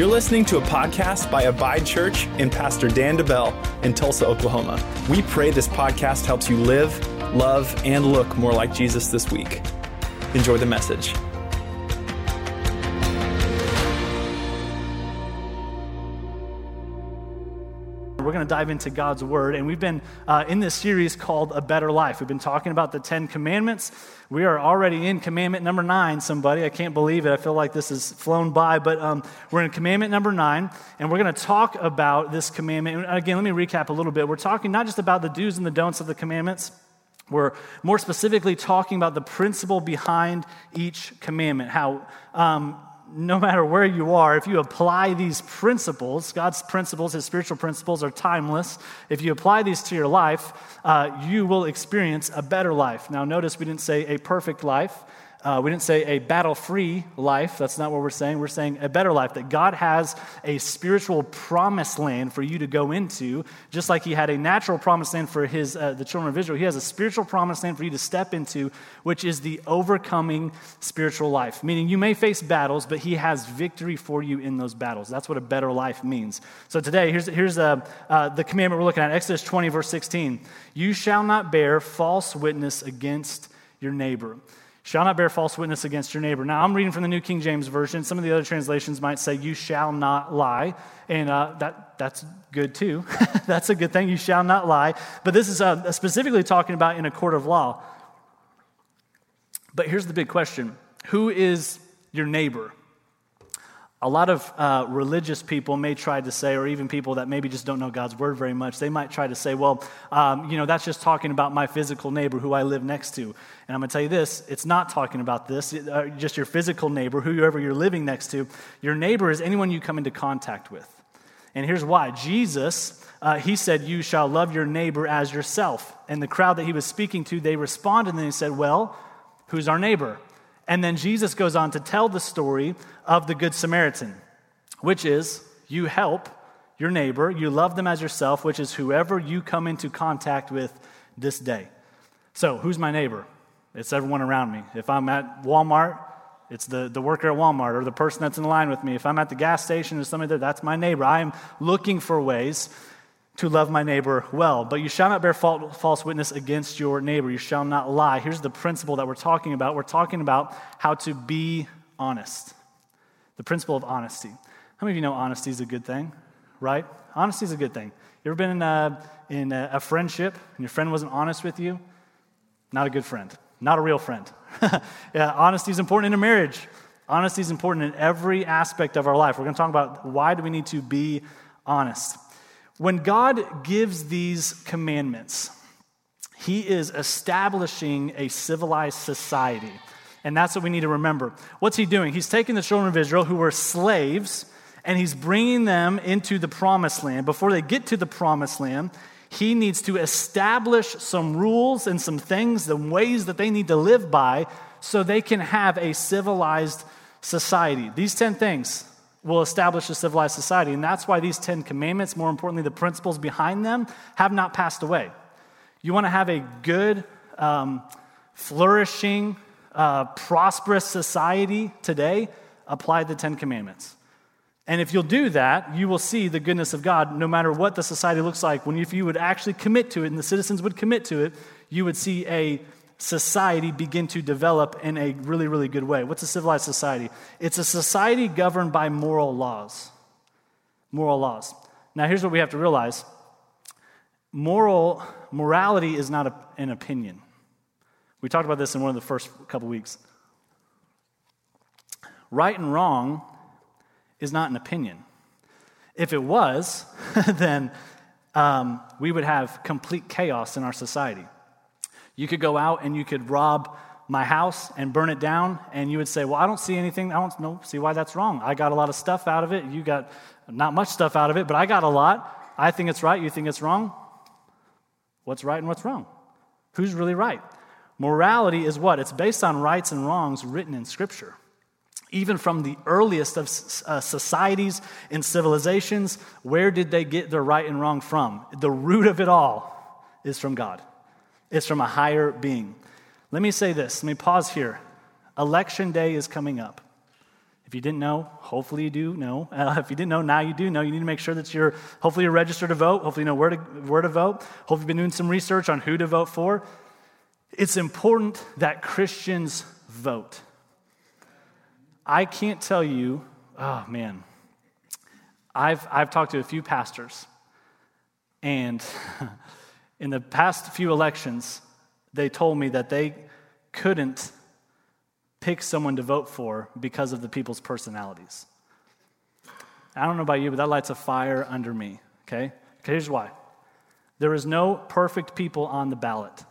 You're listening to a podcast by Abide Church and Pastor Dan DeBell in Tulsa, Oklahoma. We pray this podcast helps you live, love, and look more like Jesus this week. Enjoy the message. We're going to dive into God's Word, and we've been uh, in this series called A Better Life. We've been talking about the Ten Commandments. We are already in commandment number nine, somebody. I can't believe it. I feel like this has flown by, but um, we're in commandment number nine, and we're going to talk about this commandment. And again, let me recap a little bit. We're talking not just about the do's and the don'ts of the commandments. We're more specifically talking about the principle behind each commandment, how um, no matter where you are, if you apply these principles, God's principles, His spiritual principles are timeless. If you apply these to your life, uh, you will experience a better life. Now, notice we didn't say a perfect life. Uh, we didn't say a battle free life. That's not what we're saying. We're saying a better life, that God has a spiritual promised land for you to go into, just like He had a natural promised land for his, uh, the children of Israel. He has a spiritual promised land for you to step into, which is the overcoming spiritual life. Meaning you may face battles, but He has victory for you in those battles. That's what a better life means. So today, here's, here's uh, uh the commandment we're looking at Exodus 20, verse 16. You shall not bear false witness against your neighbor shall not bear false witness against your neighbor. Now, I'm reading from the New King James Version. Some of the other translations might say, You shall not lie. And uh, that, that's good too. that's a good thing. You shall not lie. But this is uh, specifically talking about in a court of law. But here's the big question Who is your neighbor? A lot of uh, religious people may try to say, or even people that maybe just don't know God's word very much, they might try to say, well, um, you know, that's just talking about my physical neighbor who I live next to. And I'm going to tell you this it's not talking about this, uh, just your physical neighbor, whoever you're living next to. Your neighbor is anyone you come into contact with. And here's why Jesus, uh, he said, You shall love your neighbor as yourself. And the crowd that he was speaking to, they responded and they said, Well, who's our neighbor? And then Jesus goes on to tell the story of the Good Samaritan, which is you help your neighbor, you love them as yourself, which is whoever you come into contact with this day. So, who's my neighbor? It's everyone around me. If I'm at Walmart, it's the, the worker at Walmart or the person that's in line with me. If I'm at the gas station, there's somebody there, that's my neighbor. I am looking for ways to love my neighbor well. But you shall not bear false witness against your neighbor. You shall not lie. Here's the principle that we're talking about. We're talking about how to be honest. The principle of honesty. How many of you know honesty is a good thing, right? Honesty is a good thing. You ever been in a, in a, friendship and your friend wasn't honest with you? Not a good friend. Not a real friend. yeah, honesty is important in a marriage. Honesty is important in every aspect of our life. We're going to talk about why do we need to be honest. When God gives these commandments, He is establishing a civilized society. And that's what we need to remember. What's He doing? He's taking the children of Israel who were slaves and He's bringing them into the promised land. Before they get to the promised land, He needs to establish some rules and some things, the ways that they need to live by so they can have a civilized society. These 10 things will establish a civilized society. And that's why these Ten Commandments, more importantly, the principles behind them, have not passed away. You want to have a good, um, flourishing, uh, prosperous society today? Apply the Ten Commandments. And if you'll do that, you will see the goodness of God no matter what the society looks like. When if you would actually commit to it and the citizens would commit to it, you would see a society begin to develop in a really, really good way. What's a civilized society? It's a society governed by moral laws. Moral laws. Now, here's what we have to realize moral morality is not a, an opinion. We talked about this in one of the first couple weeks. Right and wrong is not an opinion. If it was, then um, we would have complete chaos in our society. You could go out and you could rob my house and burn it down, and you would say, Well, I don't see anything. I don't know, see why that's wrong. I got a lot of stuff out of it. You got not much stuff out of it, but I got a lot. I think it's right. You think it's wrong? What's right and what's wrong? Who's really right? Morality is what? It's based on rights and wrongs written in Scripture. Even from the earliest of uh, societies and civilizations, where did they get their right and wrong from? The root of it all is from God. It's from a higher being. Let me say this. Let me pause here. Election day is coming up. If you didn't know, hopefully you do know. Uh, if you didn't know, now you do know. You need to make sure that you're, hopefully you're registered to vote. Hopefully you know where to, where to vote. Hopefully you've been doing some research on who to vote for. It's important that Christians vote. I can't tell you, oh man, I've, I've talked to a few pastors, and in the past few elections, they told me that they couldn't pick someone to vote for because of the people's personalities. I don't know about you, but that lights a fire under me, okay? okay here's why there is no perfect people on the ballot.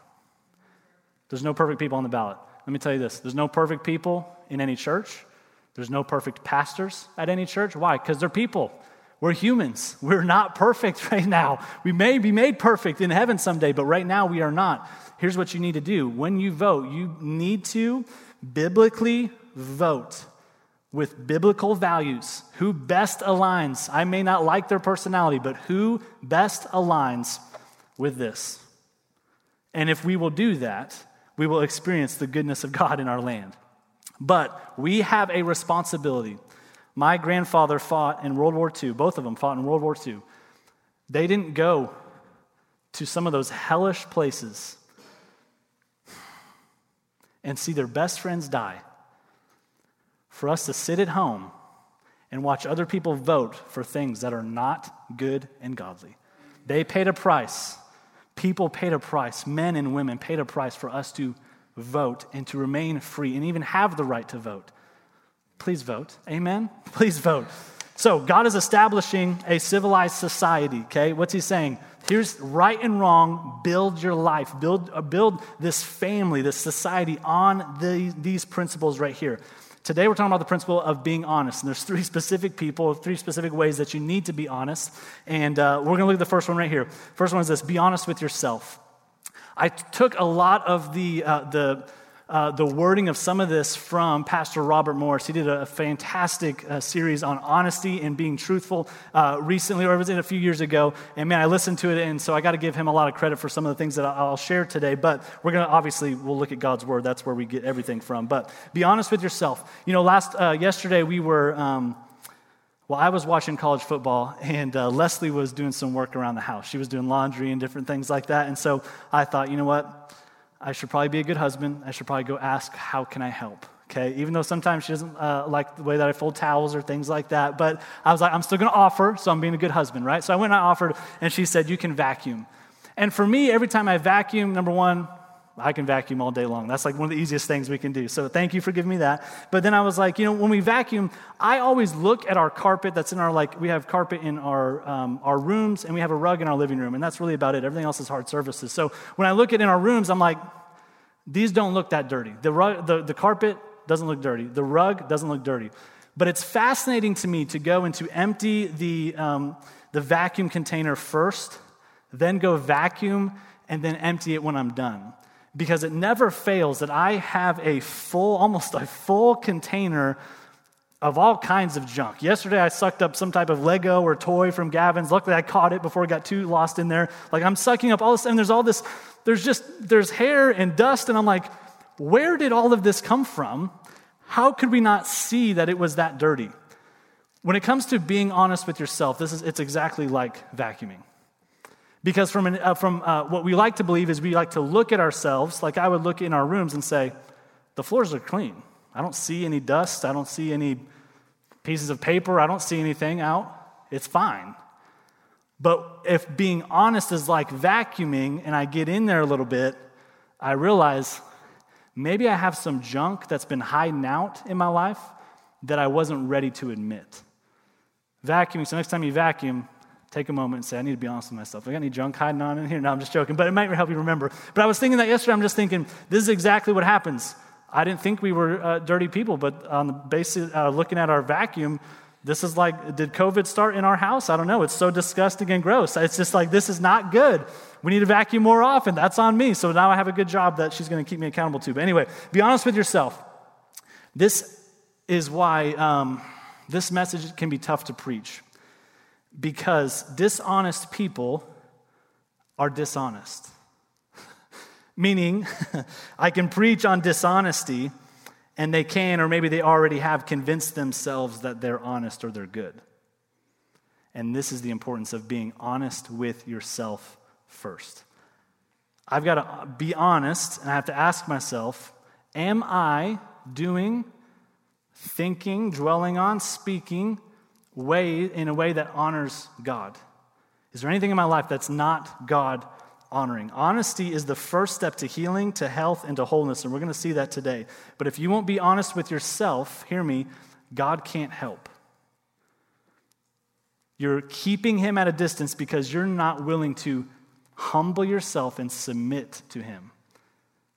There's no perfect people on the ballot. Let me tell you this there's no perfect people in any church, there's no perfect pastors at any church. Why? Because they're people. We're humans. We're not perfect right now. We may be made perfect in heaven someday, but right now we are not. Here's what you need to do when you vote, you need to biblically vote with biblical values. Who best aligns? I may not like their personality, but who best aligns with this? And if we will do that, we will experience the goodness of God in our land. But we have a responsibility. My grandfather fought in World War II, both of them fought in World War II. They didn't go to some of those hellish places and see their best friends die, for us to sit at home and watch other people vote for things that are not good and godly. They paid a price. People paid a price. Men and women paid a price for us to vote and to remain free and even have the right to vote. Please vote. Amen? Please vote. So, God is establishing a civilized society, okay? What's He saying? Here's right and wrong. Build your life. Build, uh, build this family, this society on the, these principles right here. Today, we're talking about the principle of being honest. And there's three specific people, three specific ways that you need to be honest. And uh, we're going to look at the first one right here. First one is this be honest with yourself. I took a lot of the, uh, the, uh, the wording of some of this from Pastor Robert Morris. He did a, fantastic uh, series on honesty and being truthful uh, recently, or it was in a few years ago. And man, I listened to it, and so I got to give him a lot of credit for some of the things that I'll share today. But we're going to obviously we'll look at God's word. That's where we get everything from. But be honest with yourself. You know, last uh, yesterday we were. Um, well, I was watching college football, and uh, Leslie was doing some work around the house. She was doing laundry and different things like that. And so I thought, you know what? I should probably be a good husband. I should probably go ask, how can I help? Okay, even though sometimes she doesn't uh, like the way that I fold towels or things like that. But I was like, I'm still gonna offer, so I'm being a good husband, right? So I went and I offered, and she said, You can vacuum. And for me, every time I vacuum, number one, I can vacuum all day long. That's like one of the easiest things we can do. So thank you for giving me that. But then I was like, you know, when we vacuum, I always look at our carpet that's in our, like, we have carpet in our, um, our rooms and we have a rug in our living room. And that's really about it. Everything else is hard surfaces. So when I look at in our rooms, I'm like, these don't look that dirty. The, rug, the, the carpet doesn't look dirty. The rug doesn't look dirty. But it's fascinating to me to go and to empty the, um, the vacuum container first, then go vacuum, and then empty it when I'm done because it never fails that I have a full, almost a full container of all kinds of junk. Yesterday, I sucked up some type of Lego or toy from Gavin's. Luckily, I caught it before it got too lost in there. Like, I'm sucking up all this, and there's all this, there's just, there's hair and dust, and I'm like, where did all of this come from? How could we not see that it was that dirty? When it comes to being honest with yourself, this is, it's exactly like vacuuming. Because from, an, uh, from uh, what we like to believe is we like to look at ourselves, like I would look in our rooms and say, the floors are clean. I don't see any dust. I don't see any pieces of paper. I don't see anything out. It's fine. But if being honest is like vacuuming and I get in there a little bit, I realize maybe I have some junk that's been hiding out in my life that I wasn't ready to admit. Vacuuming, so next time you vacuum, take a moment and say, I need to be honest with myself. I got any junk hiding on in here? No, I'm just joking, but it might help you remember. But I was thinking that yesterday, I'm just thinking, this is exactly what happens. I didn't think we were uh, dirty people, but on the basis, uh, looking at our vacuum, this is like, did COVID start in our house? I don't know. It's so disgusting and gross. It's just like, this is not good. We need to vacuum more often. That's on me. So now I have a good job that she's going to keep me accountable to. But anyway, be honest with yourself. This is why um, this message can be tough to preach because dishonest people are dishonest. Meaning, I can preach on dishonesty and they can, or maybe they already have, convinced themselves that they're honest or they're good. And this is the importance of being honest with yourself first. I've got to be honest, and I have to ask myself Am I doing, thinking, dwelling on, speaking way in a way that honors God? Is there anything in my life that's not God honoring? Honesty is the first step to healing, to health, and to wholeness, and we're going to see that today. But if you won't be honest with yourself, hear me, God can't help. You're keeping him at a distance because you're not willing to humble yourself and submit to him.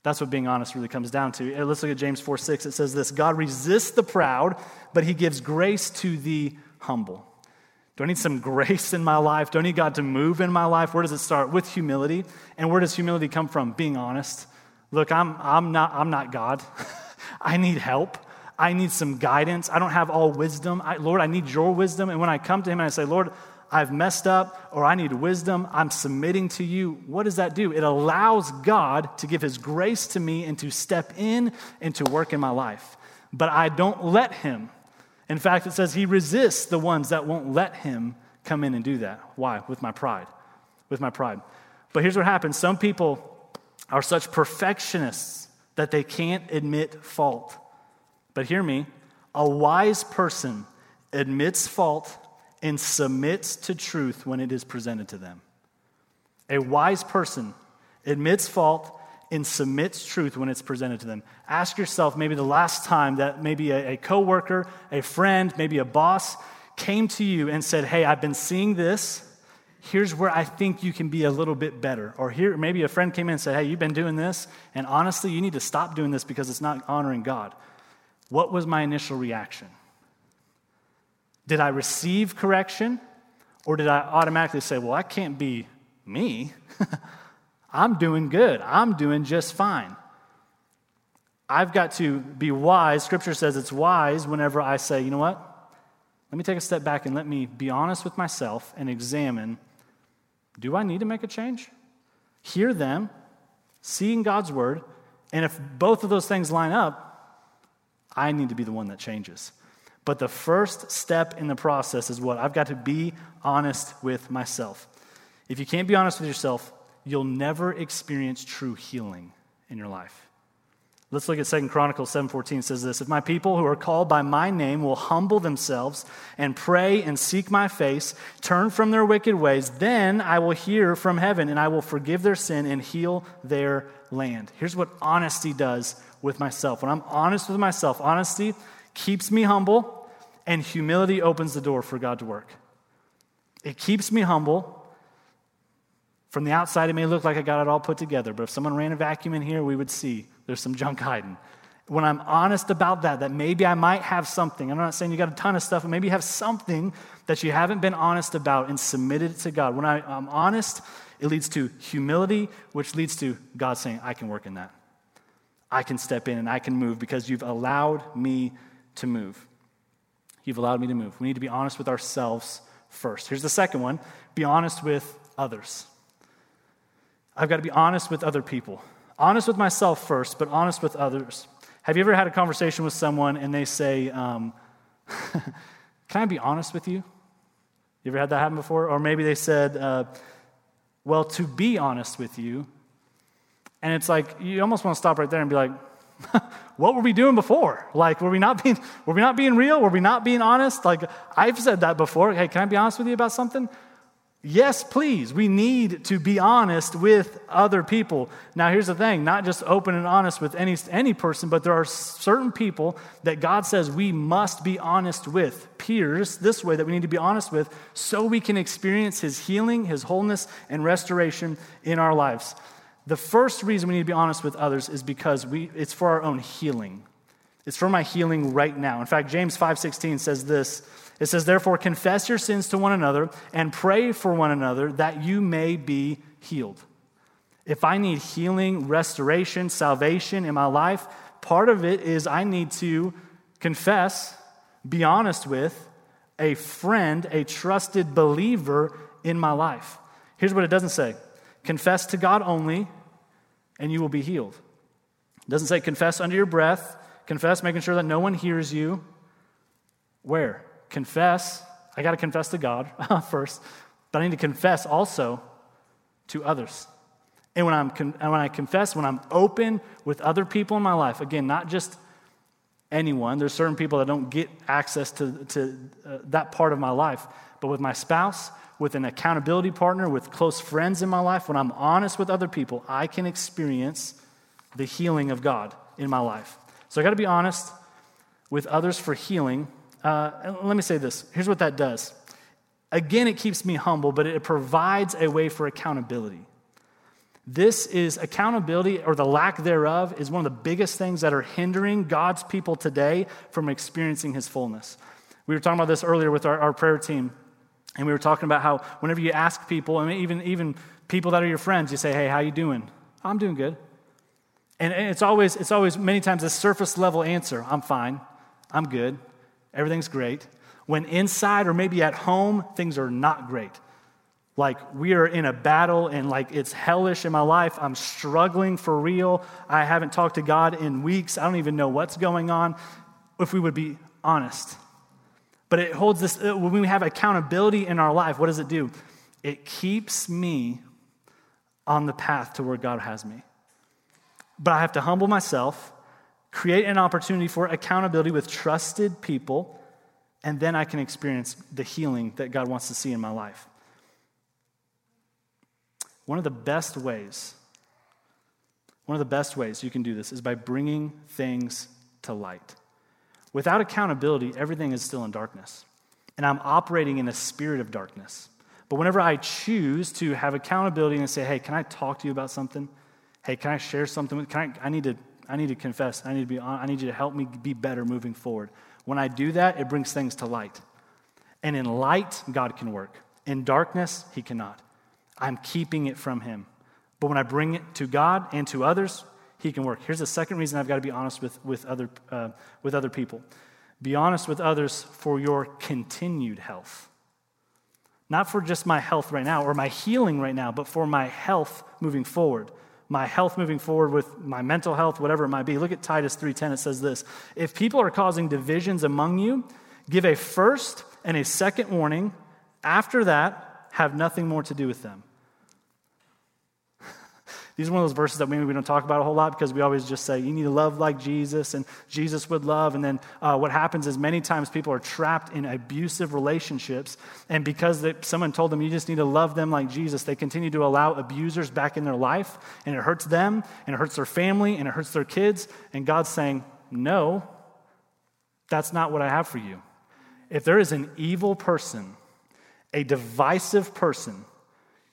That's what being honest really comes down to. Let's look at James 4 6. It says this God resists the proud, but he gives grace to the humble. Do I need some grace in my life? Do I need God to move in my life? Where does it start? With humility. And where does humility come from? Being honest. Look, I'm, I'm, not, I'm not God. I need help. I need some guidance. I don't have all wisdom. I, Lord, I need your wisdom. And when I come to Him and I say, Lord, I've messed up or I need wisdom, I'm submitting to you, what does that do? It allows God to give His grace to me and to step in and to work in my life. But I don't let Him. In fact, it says he resists the ones that won't let him come in and do that. Why? With my pride. With my pride. But here's what happens some people are such perfectionists that they can't admit fault. But hear me a wise person admits fault and submits to truth when it is presented to them. A wise person admits fault and submits truth when it's presented to them. Ask yourself maybe the last time that maybe a, a coworker, a friend, maybe a boss came to you and said, Hey, I've been seeing this. Here's where I think you can be a little bit better. Or here, maybe a friend came in and said, Hey, you've been doing this, and honestly, you need to stop doing this because it's not honoring God. What was my initial reaction? Did I receive correction? Or did I automatically say, Well, I can't be me? I'm doing good. I'm doing just fine. I've got to be wise. Scripture says it's wise whenever I say, you know what? Let me take a step back and let me be honest with myself and examine do I need to make a change? Hear them, seeing God's word, and if both of those things line up, I need to be the one that changes. But the first step in the process is what? I've got to be honest with myself. If you can't be honest with yourself, you'll never experience true healing in your life. Let's look at 2 Chronicles 7:14 says this, if my people who are called by my name will humble themselves and pray and seek my face, turn from their wicked ways, then I will hear from heaven and I will forgive their sin and heal their land. Here's what honesty does with myself. When I'm honest with myself, honesty keeps me humble and humility opens the door for God to work. It keeps me humble from the outside, it may look like I got it all put together, but if someone ran a vacuum in here, we would see there's some junk hiding. When I'm honest about that, that maybe I might have something, I'm not saying you got a ton of stuff, but maybe you have something that you haven't been honest about and submitted it to God. When I, I'm honest, it leads to humility, which leads to God saying, I can work in that. I can step in and I can move because you've allowed me to move. You've allowed me to move. We need to be honest with ourselves first. Here's the second one be honest with others. I've got to be honest with other people. Honest with myself first, but honest with others. Have you ever had a conversation with someone and they say, um, Can I be honest with you? You ever had that happen before? Or maybe they said, uh, Well, to be honest with you. And it's like, you almost want to stop right there and be like, what were we doing before? Like, were we not being, were we not being real? Were we not being honest? Like, I've said that before. Hey, can I be honest with you about something? Yes, please. We need to be honest with other people. Now, here's the thing not just open and honest with any, any person, but there are certain people that God says we must be honest with. Peers, this way, that we need to be honest with so we can experience His healing, His wholeness, and restoration in our lives. The first reason we need to be honest with others is because we, it's for our own healing. It's for my healing right now. In fact, James 5:16 says this it says, Therefore, confess your sins to one another and pray for one another that you may be healed. If I need healing, restoration, salvation in my life, part of it is I need to confess, be honest with a friend, a trusted believer in my life. Here's what it doesn't say confess to God only, and you will be healed. It doesn't say confess under your breath, Confess, making sure that no one hears you. Where? Confess. I got to confess to God first, but I need to confess also to others. And when, I'm con- when I confess, when I'm open with other people in my life, again, not just anyone, there's certain people that don't get access to, to uh, that part of my life, but with my spouse, with an accountability partner, with close friends in my life, when I'm honest with other people, I can experience the healing of God in my life. So I got to be honest with others for healing. Uh, let me say this here's what that does. Again, it keeps me humble, but it provides a way for accountability. This is accountability, or the lack thereof, is one of the biggest things that are hindering God's people today from experiencing His fullness. We were talking about this earlier with our, our prayer team, and we were talking about how whenever you ask people, I mean, even, even people that are your friends, you say, hey, how you doing? I'm doing good. And it's always, it's always many times a surface level answer I'm fine, I'm good, everything's great. When inside or maybe at home, things are not great. Like we are in a battle and like it's hellish in my life. I'm struggling for real. I haven't talked to God in weeks. I don't even know what's going on. If we would be honest. But it holds this, uh, when we have accountability in our life, what does it do? It keeps me on the path to where God has me. But I have to humble myself, create an opportunity for accountability with trusted people, and then I can experience the healing that God wants to see in my life. One of the best ways, one of the best ways you can do this is by bringing things to light. Without accountability, everything is still in darkness. And I'm operating in a spirit of darkness. But whenever I choose to have accountability and say, hey, can I talk to you about something? Hey, can I share something? Can I, I, need, to, I need to confess. I need, to be, I need you to help me be better moving forward. When I do that, it brings things to light. And in light, God can work. In darkness, He cannot. I'm keeping it from him. But when I bring it to God and to others, he can work. Here's the second reason I've got to be honest with, with, other, uh, with other people be honest with others for your continued health. Not for just my health right now or my healing right now, but for my health moving forward. My health moving forward with my mental health, whatever it might be. Look at Titus 3:10. It says this: If people are causing divisions among you, give a first and a second warning. After that, have nothing more to do with them. These are one of those verses that maybe we don't talk about a whole lot because we always just say, you need to love like Jesus, and Jesus would love. And then uh, what happens is many times people are trapped in abusive relationships. And because they, someone told them you just need to love them like Jesus, they continue to allow abusers back in their life. And it hurts them, and it hurts their family, and it hurts their kids. And God's saying, no, that's not what I have for you. If there is an evil person, a divisive person,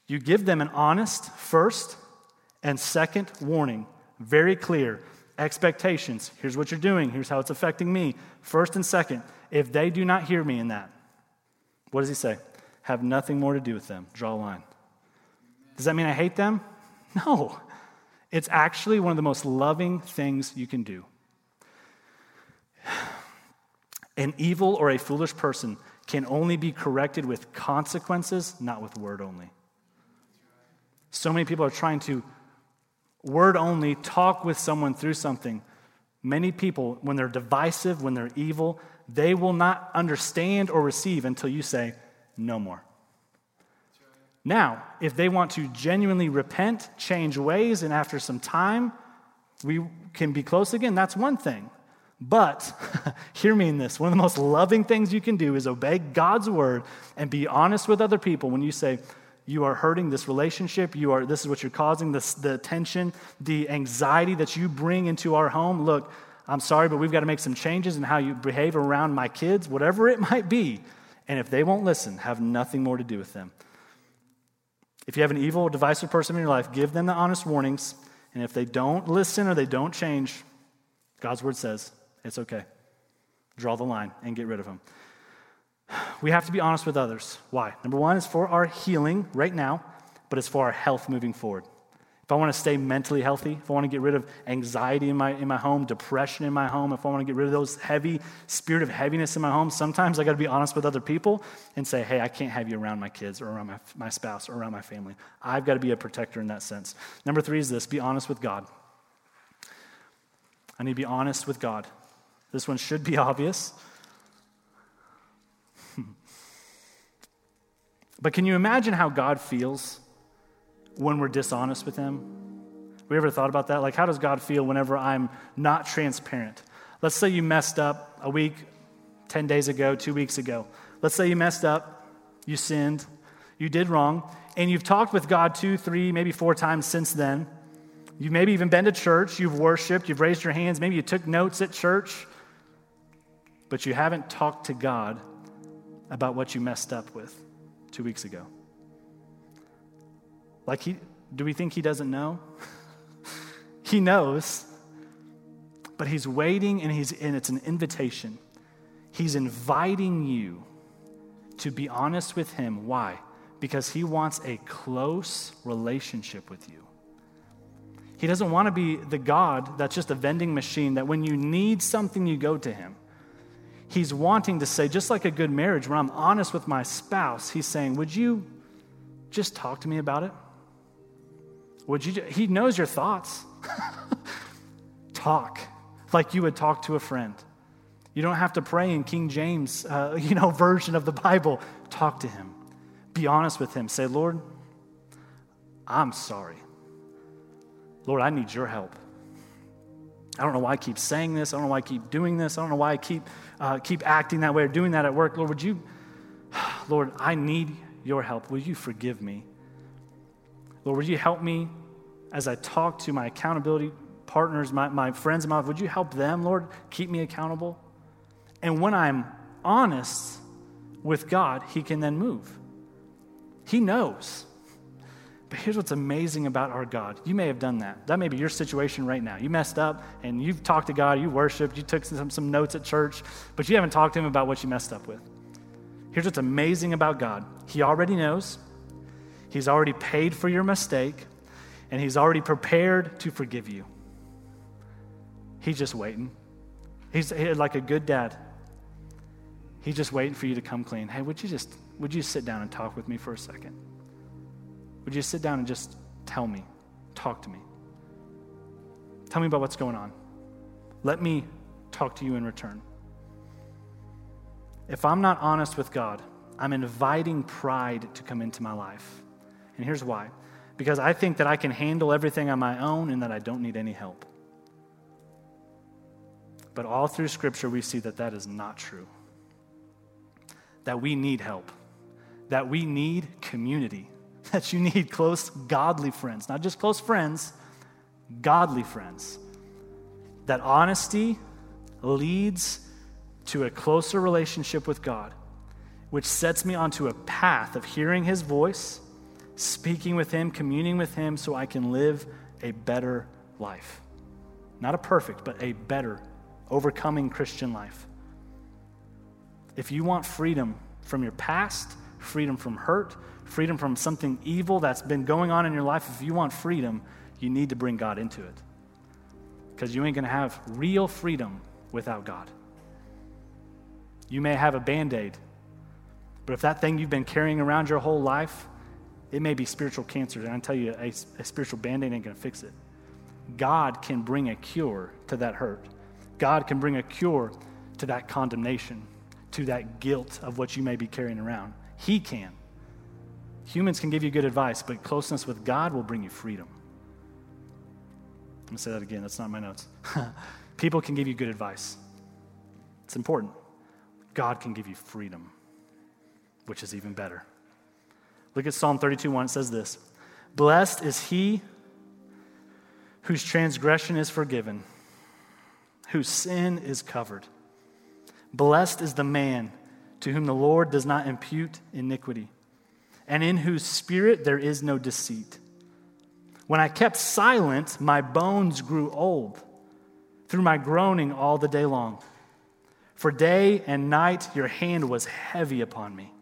you give them an honest first and second warning, very clear expectations. Here's what you're doing, here's how it's affecting me. First and second, if they do not hear me in that, what does he say? Have nothing more to do with them. Draw a line. Does that mean I hate them? No. It's actually one of the most loving things you can do. An evil or a foolish person can only be corrected with consequences, not with word only. So many people are trying to word only, talk with someone through something. Many people, when they're divisive, when they're evil, they will not understand or receive until you say, no more. Now, if they want to genuinely repent, change ways, and after some time, we can be close again, that's one thing. But hear me in this one of the most loving things you can do is obey God's word and be honest with other people when you say, you are hurting this relationship. You are this is what you're causing this, the tension the anxiety that you bring into our home. Look i'm sorry but we've got to make some changes in how you behave around my kids whatever it might be. And if they won't listen have nothing more to do with them. If you have an evil divisive person in your life give them the honest warnings. And if they don't listen or they don't change god's word says it's okay. Draw the line and get rid of them we have to be honest with others. Why? Number one is for our healing right now, but it's for our health moving forward. If I want to stay mentally healthy, if I want to get rid of anxiety in my, in my home, depression in my home, if I want to get rid of those heavy, spirit of heaviness in my home, sometimes I got to be honest with other people and say, hey, I can't have you around my kids or around my, my spouse or around my family. I've got to be a protector in that sense. Number three is this be honest with God. I need to be honest with God. This one should be obvious. But can you imagine how God feels when we're dishonest with Him? We ever thought about that? Like, how does God feel whenever I'm not transparent? Let's say you messed up a week, 10 days ago, two weeks ago. Let's say you messed up, you sinned, you did wrong, and you've talked with God two, three, maybe four times since then. You've maybe even been to church, you've worshiped, you've raised your hands, maybe you took notes at church, but you haven't talked to God about what you messed up with two weeks ago. Like, he, do we think he doesn't know? he knows, but he's waiting and, he's, and it's an invitation. He's inviting you to be honest with him. Why? Because he wants a close relationship with you. He doesn't want to be the God that's just a vending machine that when you need something, you go to him. He's wanting to say, just like a good marriage, when I'm honest with my spouse, he's saying, Would you just talk to me about it? Would you? He knows your thoughts. talk like you would talk to a friend. You don't have to pray in King James, uh, you know, version of the Bible. Talk to him. Be honest with him. Say, Lord, I'm sorry. Lord, I need your help. I don't know why I keep saying this. I don't know why I keep doing this. I don't know why I keep, uh, keep acting that way or doing that at work. Lord, would you, Lord, I need your help. Will you forgive me? Lord, would you help me as I talk to my accountability partners, my, my friends in my life? Would you help them, Lord, keep me accountable? And when I'm honest with God, He can then move. He knows. But here's what's amazing about our God. You may have done that. That may be your situation right now. You messed up and you've talked to God, you worshiped, you took some, some notes at church, but you haven't talked to Him about what you messed up with. Here's what's amazing about God He already knows, He's already paid for your mistake, and He's already prepared to forgive you. He's just waiting. He's like a good dad. He's just waiting for you to come clean. Hey, would you just would you sit down and talk with me for a second? Would you sit down and just tell me, talk to me? Tell me about what's going on. Let me talk to you in return. If I'm not honest with God, I'm inviting pride to come into my life. And here's why because I think that I can handle everything on my own and that I don't need any help. But all through Scripture, we see that that is not true. That we need help, that we need community that you need close, godly friends, not just close friends, godly friends. That honesty leads to a closer relationship with God, which sets me onto a path of hearing His voice, speaking with Him, communing with Him, so I can live a better life. Not a perfect, but a better, overcoming Christian life. If you want freedom from your past, freedom from hurt, freedom from something evil that's been going on in your life, if you want freedom, you need to bring God into it. Because you ain't going to have real freedom without God. You may have a band aid, but if that thing you've been carrying around your whole life, it may be spiritual cancer. And I tell you, a, a spiritual band aid ain't going to fix it. God can bring a cure to that hurt. God can bring a cure to that condemnation, to that guilt of what you may be carrying around. He can. Humans can give you good advice, but closeness with God will bring you freedom. I'm going to say that again. That's not my notes. People can give you good advice. It's important. God can give you freedom, which is even better. Look at Psalm 32 1. It says this Blessed is he whose transgression is forgiven, whose sin is covered. Blessed is the man to whom the Lord does not impute iniquity and in whose spirit there is no deceit. When I kept silent, my bones grew old through my groaning all the day long. For day and night your hand was heavy upon me.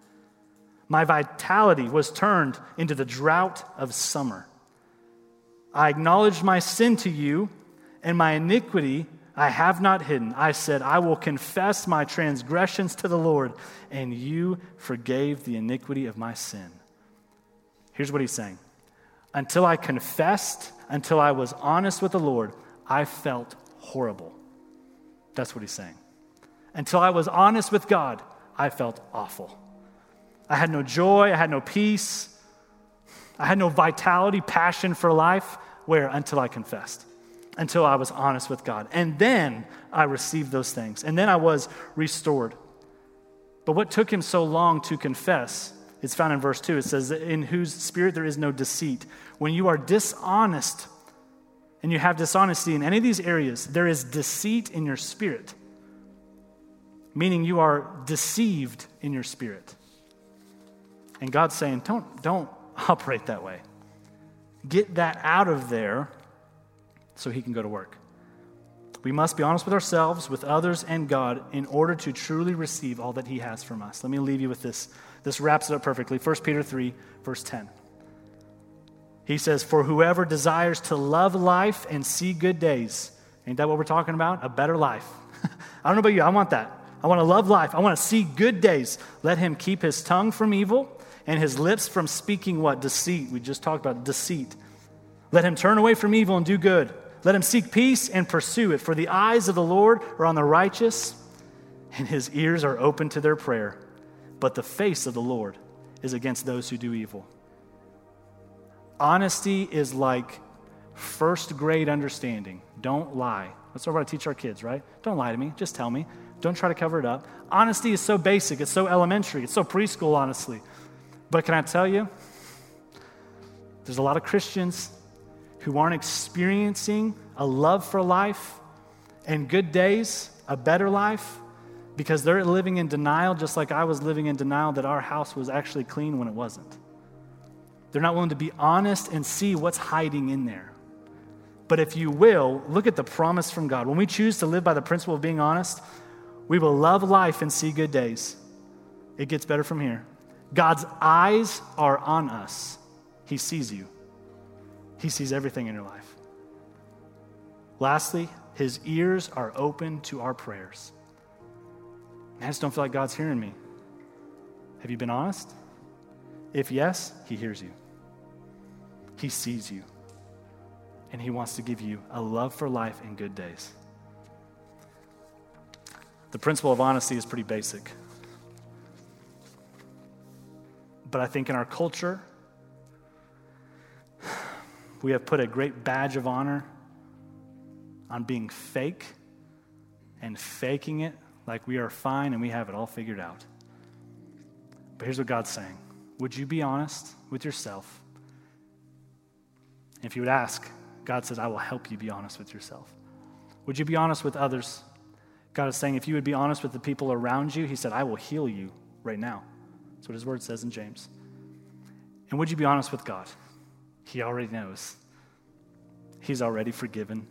My vitality was turned into the drought of summer. I acknowledged my sin to you, and my iniquity I have not hidden. I said, I will confess my transgressions to the Lord, and you forgave the iniquity of my sin. Here's what he's saying Until I confessed, until I was honest with the Lord, I felt horrible. That's what he's saying. Until I was honest with God, I felt awful. I had no joy, I had no peace, I had no vitality, passion for life. Where? Until I confessed, until I was honest with God. And then I received those things, and then I was restored. But what took him so long to confess is found in verse 2. It says, In whose spirit there is no deceit. When you are dishonest and you have dishonesty in any of these areas, there is deceit in your spirit, meaning you are deceived in your spirit. And God's saying, don't, don't operate that way. Get that out of there so He can go to work. We must be honest with ourselves, with others, and God in order to truly receive all that He has from us. Let me leave you with this. This wraps it up perfectly. 1 Peter 3, verse 10. He says, For whoever desires to love life and see good days, ain't that what we're talking about? A better life. I don't know about you, I want that. I want to love life. I want to see good days. Let him keep his tongue from evil and his lips from speaking what? Deceit. We just talked about deceit. Let him turn away from evil and do good. Let him seek peace and pursue it. For the eyes of the Lord are on the righteous, and his ears are open to their prayer. But the face of the Lord is against those who do evil. Honesty is like first grade understanding. Don't lie. That's what we're to teach our kids, right? Don't lie to me. Just tell me. Don't try to cover it up. Honesty is so basic, it's so elementary, it's so preschool, honestly. But can I tell you, there's a lot of Christians who aren't experiencing a love for life and good days, a better life, because they're living in denial, just like I was living in denial that our house was actually clean when it wasn't. They're not willing to be honest and see what's hiding in there. But if you will, look at the promise from God. When we choose to live by the principle of being honest, we will love life and see good days. It gets better from here. God's eyes are on us. He sees you, He sees everything in your life. Lastly, His ears are open to our prayers. I just don't feel like God's hearing me. Have you been honest? If yes, He hears you, He sees you, and He wants to give you a love for life and good days. The principle of honesty is pretty basic. But I think in our culture, we have put a great badge of honor on being fake and faking it like we are fine and we have it all figured out. But here's what God's saying Would you be honest with yourself? If you would ask, God says, I will help you be honest with yourself. Would you be honest with others? God is saying, if you would be honest with the people around you, He said, I will heal you right now. That's what his word says in James. And would you be honest with God? He already knows. He's already forgiven.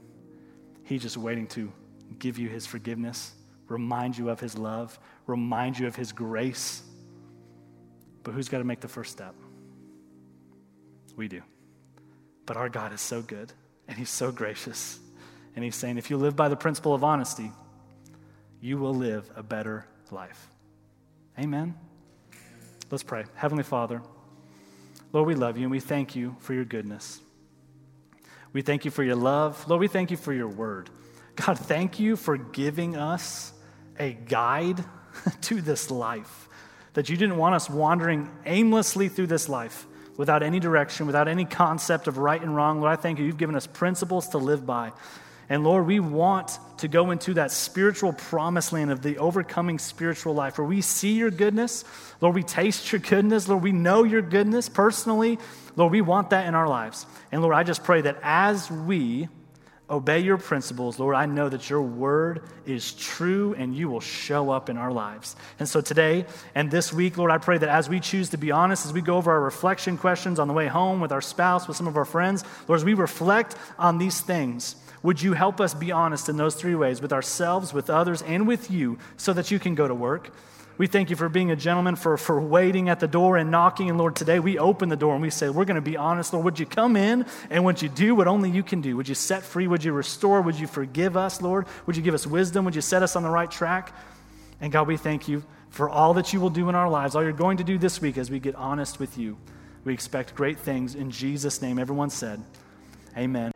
He's just waiting to give you his forgiveness, remind you of his love, remind you of his grace. But who's got to make the first step? We do. But our God is so good and he's so gracious. And he's saying, if you live by the principle of honesty, you will live a better life. Amen. Let's pray. Heavenly Father, Lord, we love you and we thank you for your goodness. We thank you for your love. Lord, we thank you for your word. God, thank you for giving us a guide to this life. That you didn't want us wandering aimlessly through this life without any direction, without any concept of right and wrong. Lord, I thank you. You've given us principles to live by. And Lord, we want to go into that spiritual promised land of the overcoming spiritual life where we see your goodness. Lord, we taste your goodness. Lord, we know your goodness personally. Lord, we want that in our lives. And Lord, I just pray that as we obey your principles, Lord, I know that your word is true and you will show up in our lives. And so today and this week, Lord, I pray that as we choose to be honest, as we go over our reflection questions on the way home with our spouse, with some of our friends, Lord, as we reflect on these things, would you help us be honest in those three ways with ourselves, with others, and with you so that you can go to work? We thank you for being a gentleman, for, for waiting at the door and knocking. And Lord, today we open the door and we say, We're going to be honest. Lord, would you come in and would you do what only you can do? Would you set free? Would you restore? Would you forgive us, Lord? Would you give us wisdom? Would you set us on the right track? And God, we thank you for all that you will do in our lives, all you're going to do this week as we get honest with you. We expect great things in Jesus' name. Everyone said, Amen.